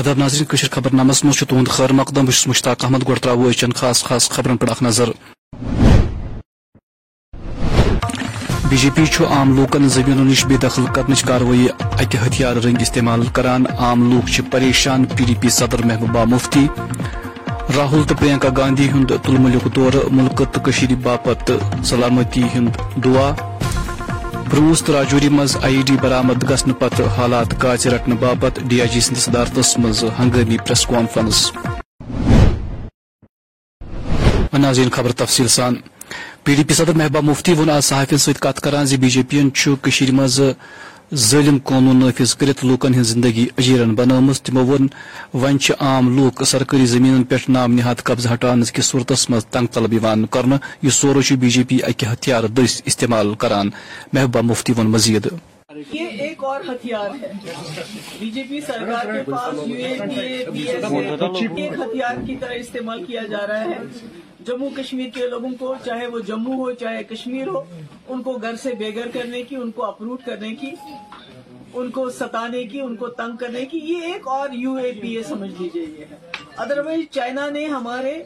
آداب ناظرین کشر خبر نامس مز تہد خیر مقدم بہت مشتاق احمد گۄڈٕ ترٛاوو أزچٮ۪ن خاص خاص خبرن پٮ۪ٹھ اکھ نظر۔ بی جے پی عام لوٗکن زمیٖنو نِش بے دخل کرنٕچ کاروٲیی اکہِ ہتھیار رٔنگۍ استعمال کران عام لوٗکھ چھِ پریشان، پی ڈی پی صدر محبوبہ مفتی راہل تو پرینکا گاندھی ہُنٛد تُلمُلیُک دورٕ مُلکہٕ تہٕ کٔشیٖرِ باپتھ سلامتی ہُنٛد دعا۔ بروس تو راجوری مز آئی ڈی برآمد گھن پتہ حالات کاژِ رٹنے باپت ڈی آئی جی سندس صدارتس مز ہنگامی پریس کانفرنس۔ ناظرین خبر تفصیل سان۔ پی ڈی پی صدر محبوبہ مفتی ون آج صحافی ست کت کران زِ بی جے پی ین مز ظٲلم قونوٗن نٲفِظ کٔرِتھ لوٗکن ہٕنٛز زندگی اجیرن بنٲومٕژ، تِمو ووٚن، وۄنۍ چھِ عام لوٗکھ سرکٲری زٔمیٖنن پٮ۪ٹھ نام نہاد قبضہٕ ہٹاونہٕ کِس صوٗرتس منٛز تنگ طلب یِوان کرنہٕ یہِ سورُے بی جے پی اکہِ ہتھیار دٔسۍ استعمال کران۔ محبوبہ مفتی ووٚن مزیٖد۔ یہ ایک اور ہتھیار ہے۔ بی جے پی سرکار کے پاس you a P a P S ایک ہتھیار کی طرح استعمال کیا جا رہا ہے۔ جموں کشمیر کے لوگوں کو چاہے وہ جموں ہو چاہے کشمیر ہو ان کو گھر سے بے گھر کرنے کی ان کو اپروٹ کرنے کی ان کو ستانے کی ان کو تنگ کرنے کی یہ ایک اور یو اے پی اے سمجھ لیجیے یہ ہے۔ ادروائز چائنا نے ہمارے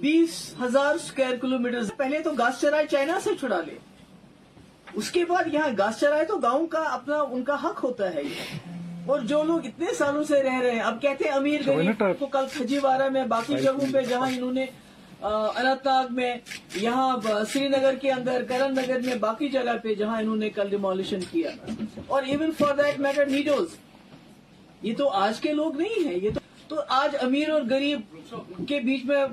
بیس ہزار اسکوائر کلو میٹر پہلے تو گاس چرائے چائنا سے چھڑا لے۔ اس کے بعد یہاں گاس چرائے تو گاؤں کا اپنا ان کا حق ہوتا ہے یہ۔ اور جو لوگ اتنے سالوں سے رہ رہے ہیں اب کہتے ہیں امیر غریب کو کل کھجی وارہ میں باقی جگہوں پہ جہاں انہوں نے اننت ناگ میں یہاں سری نگر کے اندر کرن نگر میں باقی جگہ پہ جہاں انہوں نے کل ڈیمولیشن کیا۔ اور even for that matter needs یہ تو آج کے لوگ نہیں ہیں یہ تو آج امیر اور غریب کے بیچ میں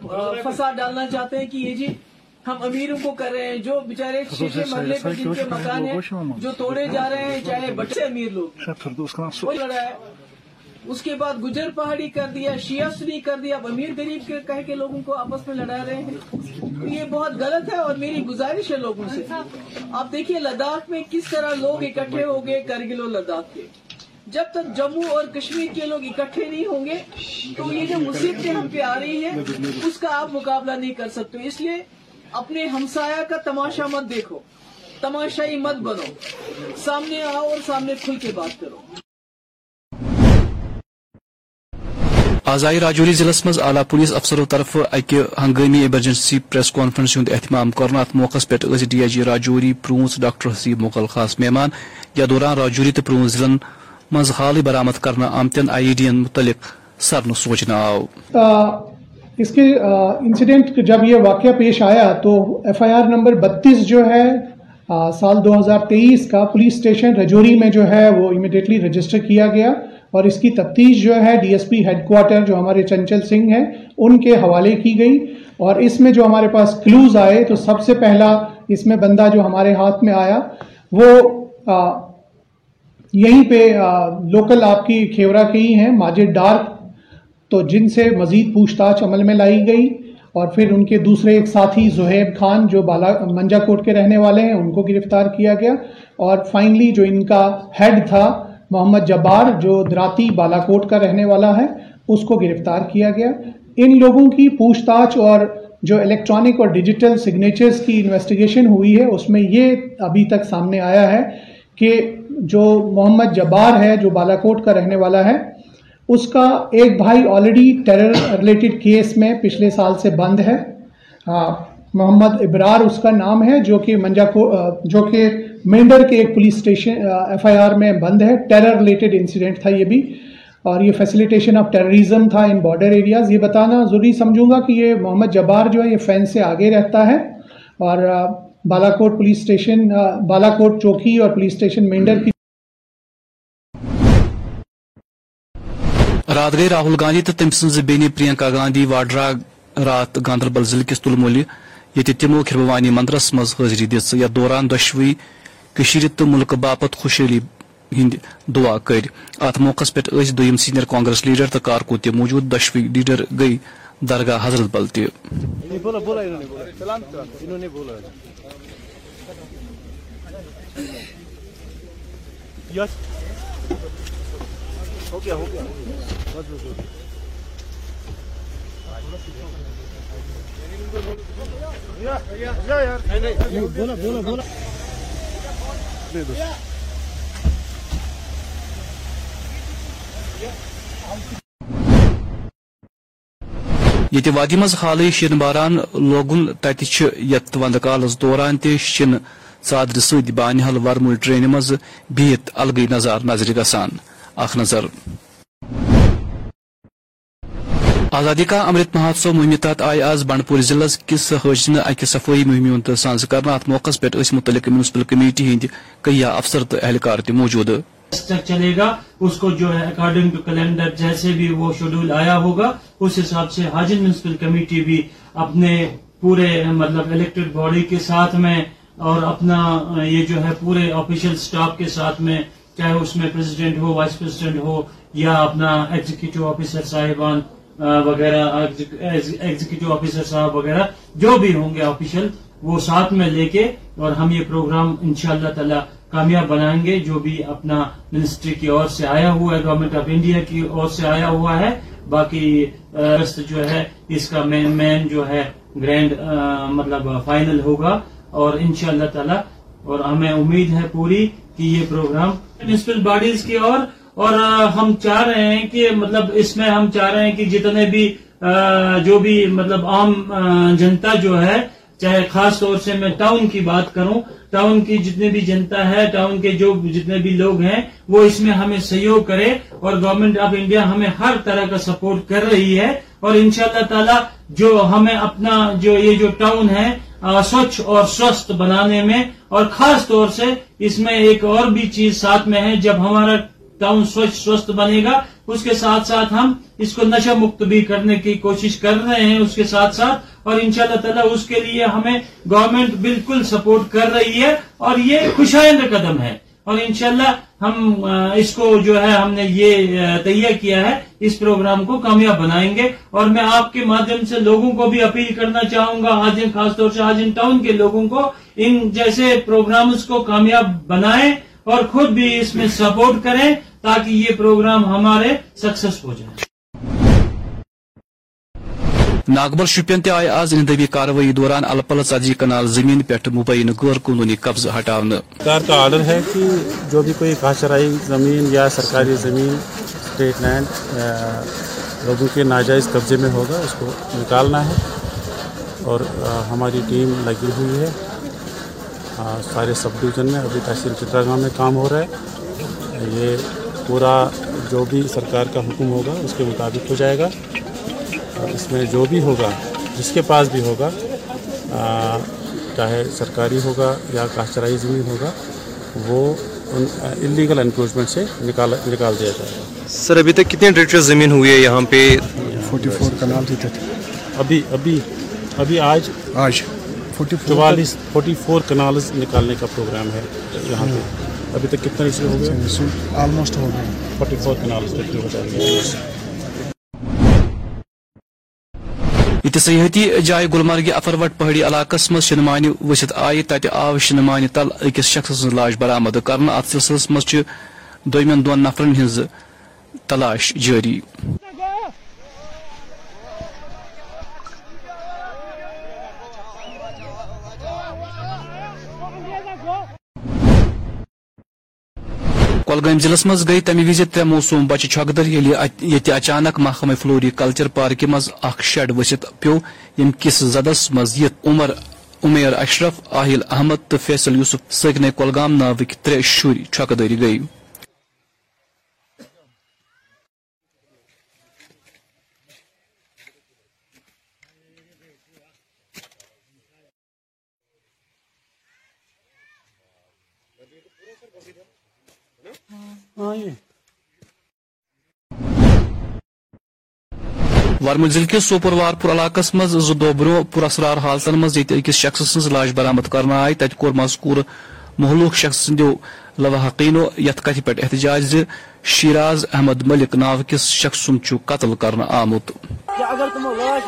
فساد ڈالنا چاہتے ہیں کہ یہ جی ہم امیروں کو کر رہے ہیں جو بےچارے شیشے محلے پہ جن کے مکان ہیں جو توڑے جا رہے ہیں چاہے بچے امیر لوگ۔ لڑا ہے۔ اس کے بعد گجر پہاڑی کر دیا، شیعہ سنی کر دیا، اب امیر غریب کے کہہ کے لوگوں کو آپس میں لڑا رہے ہیں۔ یہ بہت غلط ہے اور میری گزارش ہے لوگوں سے۔ آپ دیکھیے لداخ میں کس طرح لوگ اکٹھے ہو گئے کرگل اور لداخ کے۔ جب تک جموں اور کشمیر کے لوگ اکٹھے نہیں ہوں گے، تو یہ جو مصیبتیں ہم پہ آ رہی ہیں اس کا آپ مقابلہ نہیں کر سکتے۔ اس لیے اپنے ہمسایا کا تماشا مت دیکھو، تماشائی مت بنو۔ سامنے آؤ اور سامنے کھل کے بات کرو۔ آز آئی راجوری ضلع مز اعلیٰ پولیس افسرو طرف اکہ ہنگامی ایمرجنسی پریس کانفرنس ہند اہتمام کرنا ات موقع پہ ڈی آئی جی راجوری پرونس ڈاکٹر حسیب مغل خاص مہمان، یا دوران راجوری تو پرونس ضلع مز حال برآمد کرنا آمتین آئی ڈی متعلق سرن سوچنا آو۔ اس کے انسیڈنٹ جب یہ واقعہ پیش آیا تو ایف آئی آر نمبر بتیس جو ہے سال دو ہزار تیئیس کا پولیس اسٹیشن رجوری میں جو ہے وہ امیڈیٹلی رجسٹر کیا گیا۔ اور اس کی تفتیش جو ہے D S P head quarter جو ہمارے چنچل سنگھ ہیں، ان کے حوالے کی گئی۔ اور اس میں جو ہمارے پاس کلوز آئے، تو سب سے پہلا اس میں بندہ جو ہمارے ہاتھ میں آیا، وہ یہیں پہ لوکل آپ کی کھیورا کے ہی ہیں، ماجد ڈارک۔ تو جن سے مزید پوچھ تاچھ عمل میں لائی گئی، اور پھر ان کے دوسرے ایک ساتھی زہیب خان جو بالا، منجا کوٹ کے رہنے والے ہیں، ان کو گرفتار کیا گیا۔ اور فائنلی جو ان کا ہیڈ تھا محمد جبار، جو دراتی بالا کوٹ کا رہنے والا ہے، اس کو گرفتار کیا گیا۔ ان لوگوں کی پوچھ تاچھ اور جو الیکٹرانک اور ڈیجیٹل سگنیچرز کی انویسٹیگیشن ہوئی ہے، اس میں یہ ابھی تک سامنے آیا ہے کہ جو محمد جبار ہے، جو بالا کوٹ کا رہنے والا ہے، اس کا ایک بھائی آلریڈی ٹیرر ریلیٹڈ کیس میں پچھلے سال سے بند ہے۔ ہاں۔ محمد ابرار اس کا نام ہے، جو کہ منجا کو جو کہ مینڈر کے ایک police station F I R میں بند ہے۔ ٹیرر ریلیٹڈ انسیڈنٹ تھا یہ بھی۔ اور یہ فیسیلیٹیشن آف ٹیررزم تھا ان بارڈر ایریاز یہ بتانا ضروری سمجھوں گا کہ یہ محمد جبار جو ہے، یہ فین سے آگے رہتا ہے۔ اور بالا کوٹ پولیس اسٹیشن بالا کوٹ چوکی اور پولیس اسٹیشن مینڈر کی رات گئی راہل گاندھی تو تم سن بینی پرینکا گاندھی واڈرا رات گاندربل ضلع کس تلمولی یہ تمو کھربوانی مندرس مز حاضری دس یا دوران دشوئی تو ملک باپت خوشحالی ہند دعا کر۔ ات موقع پہ دم سینئر کانگریس لیڈر تو کارکن تہ موجود دشوئی لیڈر گئی درگاہ حضرت بل تہ ہو گیا ہو گیا۔ بولا بولا بولا یہ وادی مز حال شین باران لوگن تت یت ود کالس دوران تہ شن ژادر ست بانحل ورمل ٹرین مز بہت الگے نظار نظر گسان. اخ نظر. آزادی کا امرت مہوتسو مہم تحت آئی آز بنڈپور ضلع کس حاجن اکہ صفائی مہم سانز کر ات موقع پہ متعلق میونسپل کمیٹی ہند کئی افسر تو اہلکار تہ موجود۔ چلے گا، اس کو جو ہے اکارڈنگ ٹو کیلنڈر جیسے بھی وہ شیڈول آیا ہوگا، اس حساب سے حاجن میونسپل کمیٹی بھی اپنے پورے مطلب الیکٹڈ باڈی کے ساتھ میں اور اپنا یہ جو ہے پورے آفیشل سٹاف کے ساتھ میں، چاہے اس میں پریزیڈنٹ ہو وائس پریزیڈنٹ ہو یا اپنا ایگزیکٹو آفیسر صاحبان وغیرہ ایگزیکٹو آفیسر صاحب وغیرہ، جو بھی ہوں گے آفیشل، وہ ساتھ میں لے کے اور ہم یہ پروگرام ان شاء اللہ تعالی کامیاب بنائیں گے۔ جو بھی اپنا منسٹری کی اور سے آیا ہوا ہے گورنمنٹ آف انڈیا کی اور سے آیا ہوا ہے، باقی جو ہے، اس کا مین مین جو ہے گرینڈ مطلب فائنل ہوگا۔ اور ان شاء اللہ تعالی، اور ہمیں امید ہے پوری کہ یہ پروگرام میونسپل باڈیز کی اور اور ہم چاہ رہے ہیں کہ مطلب اس میں ہم چاہ رہے ہیں کہ جتنے بھی جو بھی مطلب عام جنتا جو ہے، چاہے خاص طور سے میں ٹاؤن کی بات کروں، ٹاؤن کی جتنے بھی جنتا ہے، ٹاؤن کے جو جتنے بھی لوگ ہیں، وہ اس میں ہمیں سہیوگ کرے اور گورنمنٹ آف انڈیا ہمیں ہر طرح کا سپورٹ کر رہی ہے اور ان شاء اللہ تعالی جو ہمیں اپنا جو یہ جو ٹاؤن ہے سوچھ اور سوستھ بنانے میں اور خاص طور سے اس میں ایک اور بھی چیز ساتھ میں ہے، جب ہمارا ٹاؤن سوچھ سوستھ بنے گا، اس کے ساتھ ساتھ ہم اس کو نشہ مکت بھی کرنے کی کوشش کر رہے ہیں اس کے ساتھ ساتھ، اور ان شاء اللہ تعالیٰ اس کے لیے ہمیں گورنمنٹ بالکل سپورٹ کر رہی ہے، اور یہ خوشائند قدم ہے۔ اور انشاءاللہ ہم اس کو جو ہے ہم نے یہ تیار کیا ہے، اس پروگرام کو کامیاب بنائیں گے۔ اور میں آپ کے مادھیم سے لوگوں کو بھی اپیل کرنا چاہوں گا، آج خاص طور سے آج ان ٹاؤن کے لوگوں کو، ان جیسے پروگرامز کو کامیاب بنائیں اور خود بھی اس میں سپورٹ کریں۔ تاکہ یہ پروگرام ہمارے سکسس ہو جائے۔ ناگبل شپین تہ آئی آز انتبی کاروائی دوران الپل ژتجی کنال زمین پہ مبینہ غیر قانونی قبضہ ہٹانا سرکار کا آرڈر ہے کہ جو بھی کوئی کاشرائی زمین یا سرکاری زمین اسٹیٹ لینڈ لوگوں کے ناجائز قبضے میں ہوگا اس کو نکالنا ہے۔ اور ہماری ٹیم لگی ہوئی ہے۔ سارے سب ڈویژن میں ابھی تحصیل چتراگاہ میں کام ہو رہا ہے۔ یہ پورا جو بھی سرکار کا حکم ہوگا اس کے مطابق ہو جائے گا اس میں جو بھی ہوگا جس کے پاس بھی ہوگا چاہے سرکاری ہوگا یا کاشترائی زمین ہوگا وہ انلیگل انکروچمنٹ سے نکال نکال دیا جائے گا سر ابھی تک کتنے ٹریکٹر زمین ہوئی ہے یہاں پہ فورٹی فور کنال ابھی ابھی ابھی آج آج چوالیس فورٹی فور کنالز نکالنے کا پروگرام ہے یہاں پہ ابھی تک کتنا ریسیو ہو گیا آلموسٹ ہو گیا فورٹی فور گا یہ سیاحتی جائے گلمرگ افروٹ پہاڑی علاقہ مز شنمانہ ورست آئی تت آو شنمانہ تل اکس شخص سن لاش برآمد کرنا ات سلسلس مز دن دون نفرن ہز تلاش جاری کولگام ضلع مز گئی تمہ وز ترے موسوم بچہ چھکدر ییٚتہِ اچانک محکمہ فلوری کلچر پارکہ مز اخ شیڈ ورست پیو ییٚمہِ کس زدس مز یِتھ عمر عمیر اشرف آہل احمد تو فیصل یوسف سکنے کولگام ناوک ترے شر چھکدری گئی ورمل ضلع کس سوپور وارپور علاقہ مز زو برو پراسرار حالتن مز یہ اکس شخص سن لاش برامد کرنا آئی۔ تت کور مذکور محلوق شخص سندو لواحقینو یت کت پہ احتجاج ز شیراز احمد ملک ناو کس شخص سن چھ قتل کرنا آمت اگر تمو لاش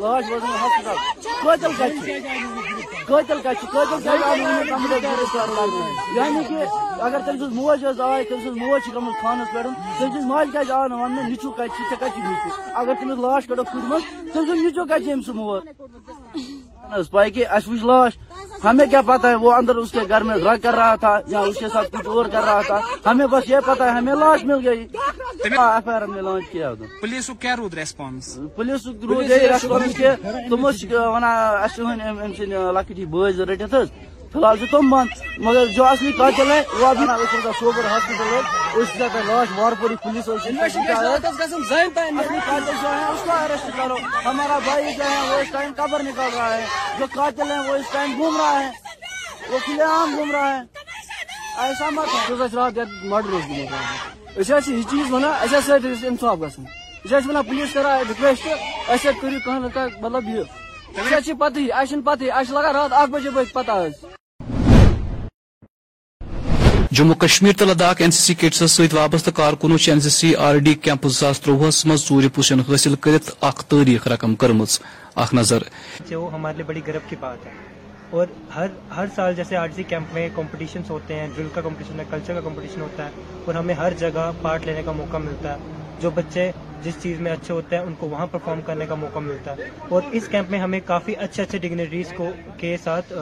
لاش وزن ہسپتال قتل کت قتل قتل یعنی کہ اگر تم سن موج آئے تم سن موج گم خانس پہ تم سز ماج کت آو نا نچو کت ٹھیک اگر تمس لاش کڑو کھڑمت تم سز نچو کت ام سہ مور پائی کہ اس وچ لاش۔ ہمیں کیا پتا ہے وہ اندر اس کے گھر میں ڈرگ کر رہا تھا یا اس کے ساتھ کچھ اور کر رہا تھا۔ ہمیں بس یہ پتا ہے ہمیں لاش مل گئی۔ ایف آئی آر نے لانچ کیا پولیس کیا رود ریسپانس پولیس روز یہ ریسپانس کہ تم ونان اہم ام سن لکٹ بٲژ رٹت حظ فی الحال تم بند مگر جو اصلی قاتل ہے وہ ابھی سوبر ہاسپٹل ہے اس جگہ لاش وارپوری پولیس اصلی قاتل جو ہے اس کو اریسٹ کرو۔ ہمارا بھائی جو ہے وہ اس ٹائم قبر نکال رہا ہے۔ جو قاتل ہے وہ اس ٹائم گھوم رہا ہے۔ وہ کھلے عام گھوم رہا ہے۔ ایسا مت رات مرڈر یہ چیز ونان اچھا انصاف گھن ونان پولیس رِکویسٹ اَسہِ کٔرِو کانٛہہ نتہٕ کانٛہہ مطلب یہ۔ پتہٕ پتہٕ لگان رات اکھ بجے بٲگۍ پتہ جموں کشمیر تو Ladakh N C C cats ست وابستہ کارکنو N C C R D camp زٕ تروہس مز ژور پوزیشن حاصل کرت اخ تاریخ رقم کرمز اخ نظر۔ وہ ہمارے لیے بڑی گرو کی بات ہے۔ اور ہر ہر سال جیسے آر سی کیمپ میں کمپٹیشنس ہوتے ہیں ڈرل کا کمپٹیشن ہے کلچر کا کمپٹیشن ہوتا ہے، اور ہمیں ہر جگہ پارٹ لینے کا موقع ملتا ہے۔ جو بچے جس چیز میں اچھے ہوتے ہیں، ان کو وہاں پرفارم کرنے کا موقع ملتا ہے۔ اور اس کیمپ میں ہمیں کافی اچھے اچھے ڈگنیٹریز کو کے ساتھ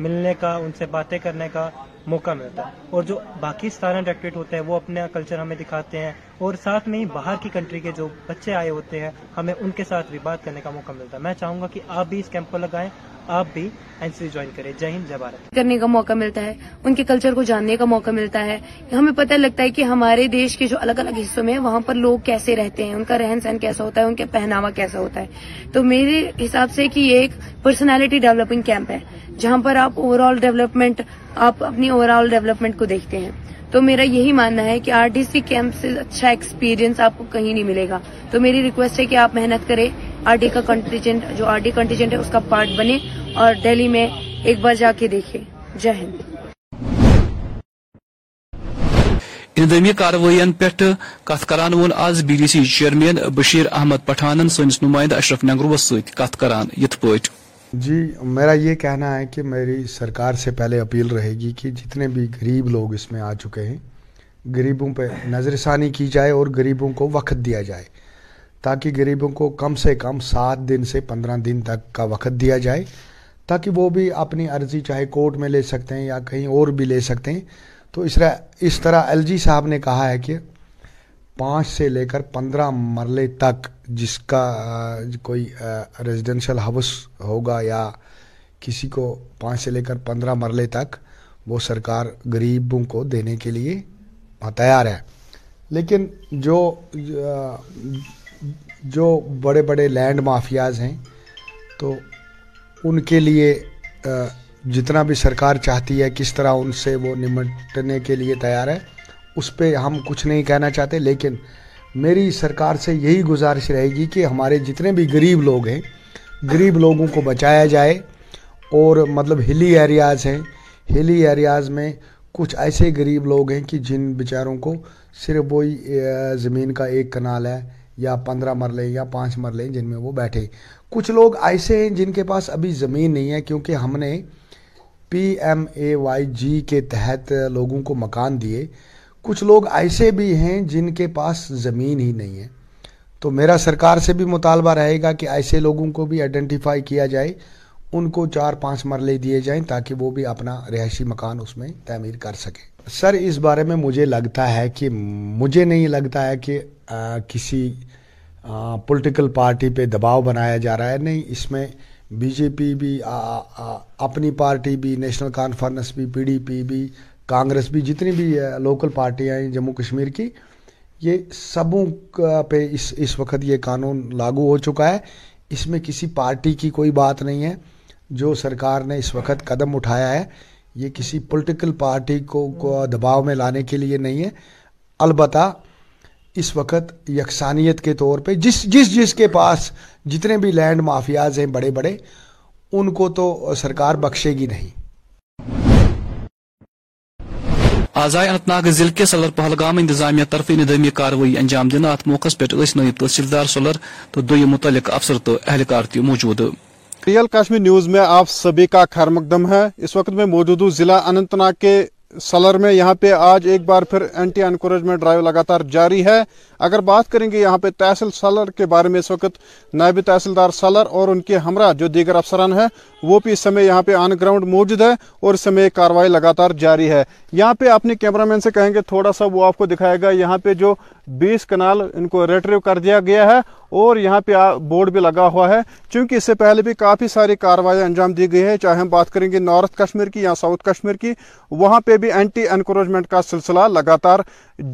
ملنے کا، ان سے باتیں کرنے کا موقع ملتا ہے۔ اور جو باقی ستارہ ڈائریکٹریٹ ہوتے ہیں، وہ اپنا کلچر ہمیں دکھاتے ہیں۔ اور ساتھ میں ہی باہر کی کنٹری کے جو بچے آئے ہوتے ہیں، ہمیں ان کے ساتھ بھی بات کرنے کا موقع ملتا ہے۔ میں چاہوں گا کہ آپ بھی اس کیمپ کو لگائیں، آپ بھی این سی جوائن کریں۔ جے ہند، جے بھارت۔ کرنے کا موقع ملتا ہے، ان کے کلچر کو جاننے کا موقع ملتا ہے۔ ہمیں پتہ لگتا ہے کہ ہمارے دیش کے جو الگ الگ حصوں میں وہاں پر لوگ کیسے رہتے ہیں، ان کا رہن سہن کیسا ہوتا ہے، ان کا پہناوا کیسا ہوتا ہے۔ تو میرے حساب سے کہ یہ ایک پرسنالٹی ڈیولپنگ کیمپ ہے، جہاں پر آپ اوور آل ڈیولپمنٹ آپ اپنی اوور آل ڈیولپمنٹ کو دیکھتے ہیں۔ تو میرا یہی ماننا ہے کہ آر ڈی سی کیمپ سے اچھا ایکسپیرینس آپ کو کہیں نہیں ملے گا۔ تو میری ریکویسٹ ہے کہ آپ محنت کریں۔ آر ڈی کا کنٹیجنٹ جو آر ڈی کنٹیجنٹ ہے، اس کا پارٹ بنے اور دہلی میں ایک بار جا کے دیکھے جے ہند۔ اندمی کاروائین پہ کت کران وون آز B D C chairman Bashir Ahmad پٹھانن سنس نمائندہ اشرف نگروس ست کران۔ یت پٲٹھۍ جی میرا یہ کہنا ہے کہ میری سرکار سے پہلے اپیل رہے گی کہ جتنے بھی غریب لوگ اس میں آ چکے ہیں، غریبوں پہ نظر ثانی کی جائے اور غریبوں کو وقت دیا جائے، تاکہ غریبوں کو کم سے کم سات دن سے پندرہ دن تک کا وقت دیا جائے، تاکہ وہ بھی اپنی عرضی چاہے کورٹ میں لے سکتے ہیں یا کہیں اور بھی لے سکتے ہیں۔ تو اس طرح اس طرح ایل جی صاحب نے کہا ہے کہ پانچ سے لے کر پندرہ مرلے تک جس کا کوئی ریزیڈینشل ہاؤس ہوگا یا کسی کو پانچ سے لے کر پندرہ مرلے تک وہ سرکار غریبوں کو دینے کے لیے تیار ہے۔ لیکن جو جو بڑے بڑے لینڈ مافیاز ہیں، تو ان کے لیے جتنا بھی سرکار چاہتی ہے کس طرح ان سے وہ نمٹنے کے لیے تیار ہے اس پہ ہم کچھ نہیں کہنا چاہتے، لیکن میری سرکار سے یہی گزارش رہے گی کہ ہمارے جتنے بھی غریب لوگ ہیں، غریب لوگوں کو بچایا جائے اور مطلب ہلی ایریاز ہیں۔ ہلی ایریاز میں کچھ ایسے غریب لوگ ہیں کہ جن بیچاروں کو صرف وہی زمین کا ایک کنال ہے، یا پندرہ مرلے، یا پانچ مرلے، جن میں وہ بیٹھے۔ کچھ لوگ ایسے ہیں جن کے پاس ابھی زمین نہیں ہے، کیونکہ ہم نے پی ایم اے وائی جی کے تحت لوگوں کو مکان دیے۔ کچھ لوگ ایسے بھی ہیں جن کے پاس زمین ہی نہیں ہے۔ تو میرا سرکار سے بھی مطالبہ رہے گا کہ ایسے لوگوں کو بھی آئیڈینٹیفائی کیا جائے، ان کو چار پانچ مرلے دیے جائیں تاکہ وہ بھی اپنا رہائشی مکان اس میں تعمیر کر سکیں سر، اس بارے میں مجھے لگتا ہے کہ مجھے نہیں لگتا ہے کہ کسی پولیٹیکل پارٹی پہ دباؤ بنایا جا رہا ہے۔ نہیں، اس میں بی جے پی بھی اپنی پارٹی بھی، نیشنل کانفرنس بھی، پی ڈی پی بھی کانگریس بھی جتنی بھی لوکل پارٹیاں ہیں جموں کشمیر کی، یہ سبوں پہ اس اس وقت یہ قانون لاگو ہو چکا ہے۔ اس میں کسی پارٹی کی کوئی بات نہیں ہے۔ جو سرکار نے اس وقت قدم اٹھایا ہے، یہ کسی پولیٹیکل پارٹی کو دباؤ میں لانے کے لیے نہیں ہے۔ البتہ اس وقت یکسانیت کے طور پہ جس جس جس کے پاس جتنے بھی لینڈ مافیاز ہیں بڑے بڑے، ان کو تو سرکار بخشے گی نہیں۔ آزائے انت ناگ ضلع کے سلر پہلگام انتظامیہ طرف ندمی کاروی انجام دن ات موقع پہ نائب تحصیلدار سولر تو دم متعلق افسر تو اہلکار تہ موجود۔ ریئل کشمیر نیوز میں آپ سبھی کا خیر مقدم ہے۔ اس وقت میں موجود ہوں ضلع اننت ناگ کے سلر میں یہاں پہ آج ایک بار پھر اینٹی انکوریجمنٹ ڈرائیو لگاتار جاری ہے۔ اگر بات کریں گے یہاں پہ تحصیل سلر کے بارے میں اس وقت نائب تحصیلدار سلر اور ان کے ہمراہ جو دیگر افسران ہیں، وہ بھی اس سمے یہاں پہ آن گراؤنڈ موجود ہے اور اس سمے کاروائی لگاتار جاری ہے۔ یہاں پہ اپنے کیمرہ مین سے کہیں گے، تھوڑا سا وہ آپ کو دکھائے گا۔ یہاں پہ جو بیس کنال ان کو ریٹریو کر دیا گیا ہے اور یہاں پہ بورڈ بھی لگا ہوا ہے۔ چونکہ اس سے پہلے بھی کافی ساری کاروائیاں انجام دی گئی ہے چاہے ہم بات کریں گے نارتھ کشمیر کی یا ساؤتھ کشمیر کی، وہاں پہ بھی اینٹی انکروچمنٹ کا سلسلہ لگاتار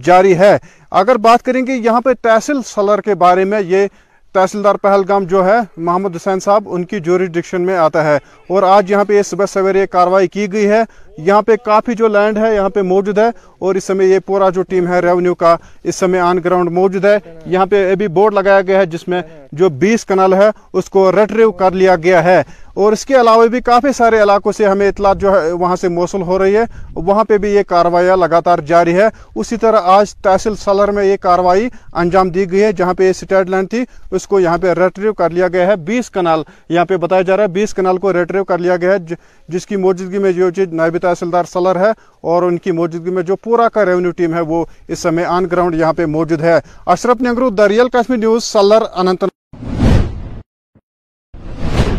جاری ہے۔ اگر بات کریں گے یہاں پہ تحصیل سلر کے بارے میں، یہ تحصیلدار پہلگام جو ہے، محمد حسین صاحب، ان کی جوریڈکشن میں آتا ہے۔ اور آج یہاں پہ یہ صبح سویرے کاروائی کی گئی ہے۔ یہاں پہ کافی جو لینڈ ہے یہاں پہ موجود ہے اور اس سمے یہ پورا جو ٹیم ہے ریونیو کا اس سمے آن گراؤنڈ موجود ہے۔ یہاں پہ ابھی بورڈ لگایا گیا ہے جس میں جو بیس کنال ہے اس کو ریٹریو کر لیا گیا ہے۔ اور اس کے علاوہ بھی کافی سارے علاقوں سے ہمیں اطلاع جو ہے وہاں سے موصول ہو رہی ہے۔ وہاں پہ بھی یہ کاروائیاں لگاتار جاری ہے۔ اسی طرح آج تحصیل سالر میں یہ کاروائی انجام دی گئی ہے جہاں پہ یہ سٹیڈ لینڈ تھی، اس کو یہاں پہ ریٹریو کر لیا گیا ہے۔ بیس کنال یہاں پہ بتایا جا رہا ہے بیس کنال کو ریٹریو کر لیا گیا ہے، جس کی موجودگی میں جو چیز نائب تحصیلدار سلر ہے اور ان کی موجودگی میں جو پورا کا ریونیو ٹیم ہے وہ اس سمے آن گراؤنڈ یہاں پہ موجود ہے۔ اشرف نگرو دریال کشمیر نیوز سلر اننت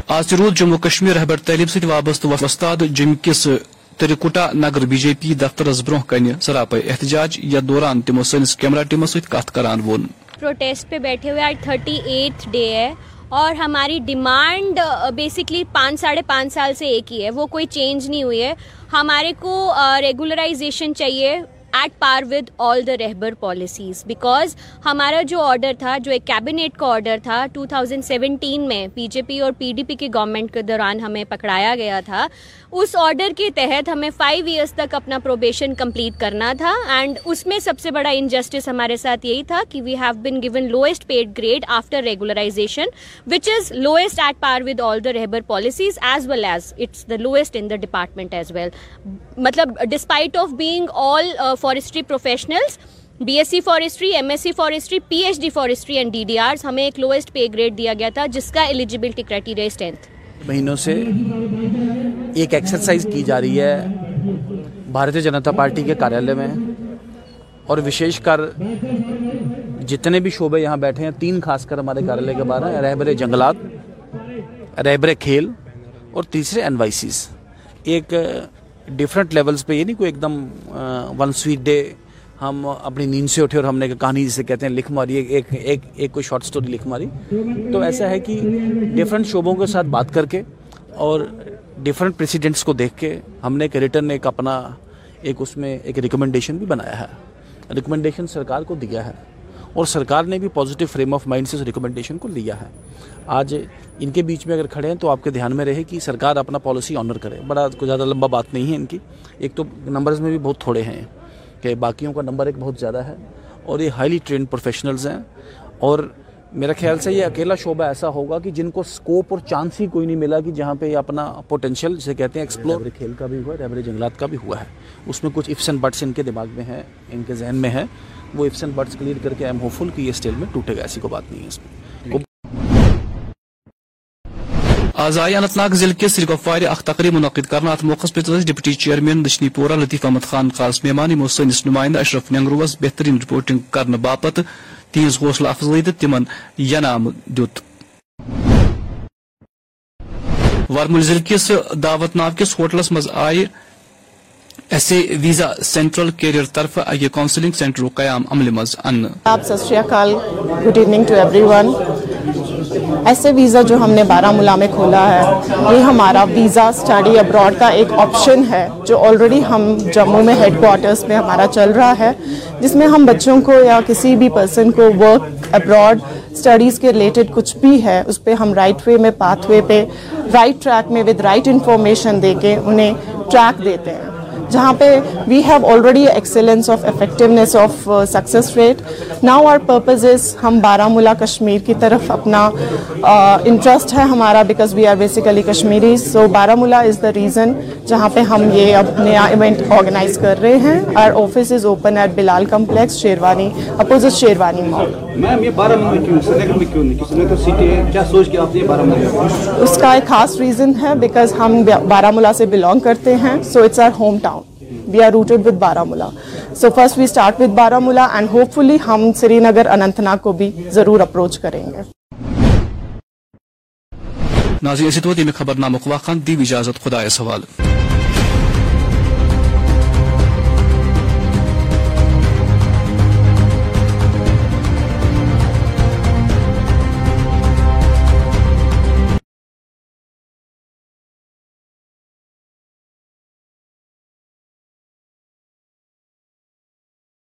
آج روز جموں کشمیر رہبر تعلیم سے وابستہ وستاد جم کس ترکوٹا نگر بی جے پی دفترس برو کن سراپے احتجاج یا دوران تمو سنس کیمرہ ٹیمس ست کت کران وون۔ پروٹیسٹ پہ بیٹھے ہوئے آج تھرٹی ایٹ ڈے ہے اور ہماری ڈیمانڈ بیسکلی پانچ ساڑھے پانچ سال سے ایک ہی ہے، وہ کوئی چینج نہیں ہوئی ہے۔ ہمارے کو ریگولرائزیشن چاہیے۔ At par with all the Rahbar policies because ہمارا جو آرڈر تھا جو ایک کیبنیٹ کا آرڈر تھا 2017 میں پی جے پی اور پی ڈی پی کی گورنمنٹ کے دوران ہمیں پکڑایا گیا تھا اس آرڈر کے تحت ہمیں فائیو ایئرس تک اپنا پروبیشن کمپلیٹ کرنا تھا اینڈ اس میں سب سے بڑا انجسٹس ہمارے ساتھ یہی تھا کہ we have been given lowest paid grade after regularization which is lowest at par with all the Rehbar policies as well as it's the lowest in the department as well مطلب despite of being all forestry professionals B S C forestry M S C forestry P H D forestry and D D Rs ہمیں ایک lowest pay grade دیا گیا تھا جس کا eligibility criteria اس tenth مہینوں سے ایک ایکسرسائز کی جا رہی ہے بھارتیہ جنتا پارٹی کے کاریالیہ میں اور وشیش کر جتنے بھی شعبے یہاں بیٹھے ہیں، تین خاص کر ہمارے کاریالیہ کے بارے ہیں رہبر جنگلات رہبر کھیل اور تیسرے این وائی سیز ایک ڈفرنٹ لیولز پہ یہ نہیں کوئی ایک دم ون سویٹ ڈے ہم اپنی نیند سے اٹھے اور ہم نے کہانی جسے کہتے ہیں، لکھ ماری، ایک ایک ایک کوئی شارٹ سٹوری لکھ ماری۔ تو ایسا ہے کہ ڈفرینٹ شعبوں کے ساتھ بات کر کے اور ڈفرینٹ پریسیڈنٹس کو دیکھ کے ہم نے ایک ریٹرن ایک اپنا، ایک اس میں ایک ریکمنڈیشن بھی بنایا ہے۔ ریکمنڈیشن سرکار کو دیا ہے۔ اور سرکار نے بھی پازیٹیو فریم آف مائنڈ سے اس ریکمنڈیشن کو لیا ہے۔ آج ان کے بیچ میں اگر کھڑے ہیں تو آپ کے دھیان میں رہے کہ سرکار اپنا پالیسی آنر کرے۔ بڑا کوئی زیادہ لمبا بات نہیں ہے ان کی۔ ایک تو نمبرز میں بھی بہت تھوڑے ہیں کہ باقیوں کا نمبر ایک بہت زیادہ ہے اور یہ ہائیلی ٹرینڈ پروفیشنلز ہیں۔ اور میرا خیال سے یہ اکیلا شعبہ ایسا ہوگا کہ جن کو سکوپ اور چانس ہی کوئی نہیں ملا کہ جہاں پہ یہ اپنا پوٹینشیل جسے کہتے ہیں ایکسپلور کھیل کا بھی ہوا ہے ڈیبرے جنگلات کا بھی ہوا ہے۔ اس میں کچھ افس اینڈ بٹس ان کے دماغ میں ہیں ان کے ذہن میں ہیں۔ وہ ایفس اینڈ بٹس کلیئر کر کے ایم ہوپ فل کہ یہ اسٹیل میں ٹوٹے گا، ایسی کوئی بات نہیں ہے اس میں۔ آزائی انت ناگ ضلع کے سرگفوار اخ تقریب منعقد کرنا ات موقع پہ ڈپٹی چیئرمین دشنی پورہ لطیف احمد خان خاص مہمان ہم سنس نمائندہ اشرف نینگروس بہترین رپورٹنگ کرنے باپت تہذ حوصلہ افزائی تو تم انعام دت ورمل ضلع کس دعوت ناو کس ہوٹلس مز آئی ایسے ویزا سینٹرل کیریئر طرف یہ کاؤنسلنگ سینٹر قیام عمل مز ان۔ آپ سات good evening to everyone ایسے ویزا جو ہم نے بارہ ملا میں کھولا ہے، یہ ہمارا ویزا اسٹڈی ابراڈ کا ایک آپشن ہے، جو آلریڈی ہم جموں میں ہیڈ کوارٹرز میں ہمارا چل رہا ہے، جس میں ہم بچوں کو یا کسی بھی پرسن کو ورک ابراڈ اسٹڈیز کے ریلیٹڈ کچھ بھی ہے، اس پہ ہم رائٹ وے میں پاتھ وے پہ رائٹ ٹریک میں ود رائٹ انفارمیشن دے کے انہیں ٹریک دیتے ہیں۔ جہاں پہ we have already excellence of effectiveness of success rate now our purpose is ہم بارہ مولہ کشمیر کی طرف اپنا uh, انٹرسٹ ہے ہمارا because we are basically Kashmiri so Baramulla is the reason جہاں پہ ہم یہ اب نیا ایونٹ آرگنائز کر رہے ہیں. Our office is open at Bilal complex Sherwani opposite Sherwani mall ma'am یہ بارہ میں کیوں؟ سلیکٹ میں کیوں نہیں؟ سلیکٹ سٹی ہے کیا سوچ کے آپ نے بارہ ملہ اس کا ایک خاص ریزن ہے بیکاز ہم بارہ ملا سے بلانگ کرتے ہیں so it's our hometown we are rooted with Baramulla so first we start with Baramulla and hope فلی ہم سری نگر اننت ناگ کو بھی ضرور اپروچ کریں گے. ناظرین اسی تو تیمی خبرنامہ خواہ خان دیو اجازت خدا سوال۔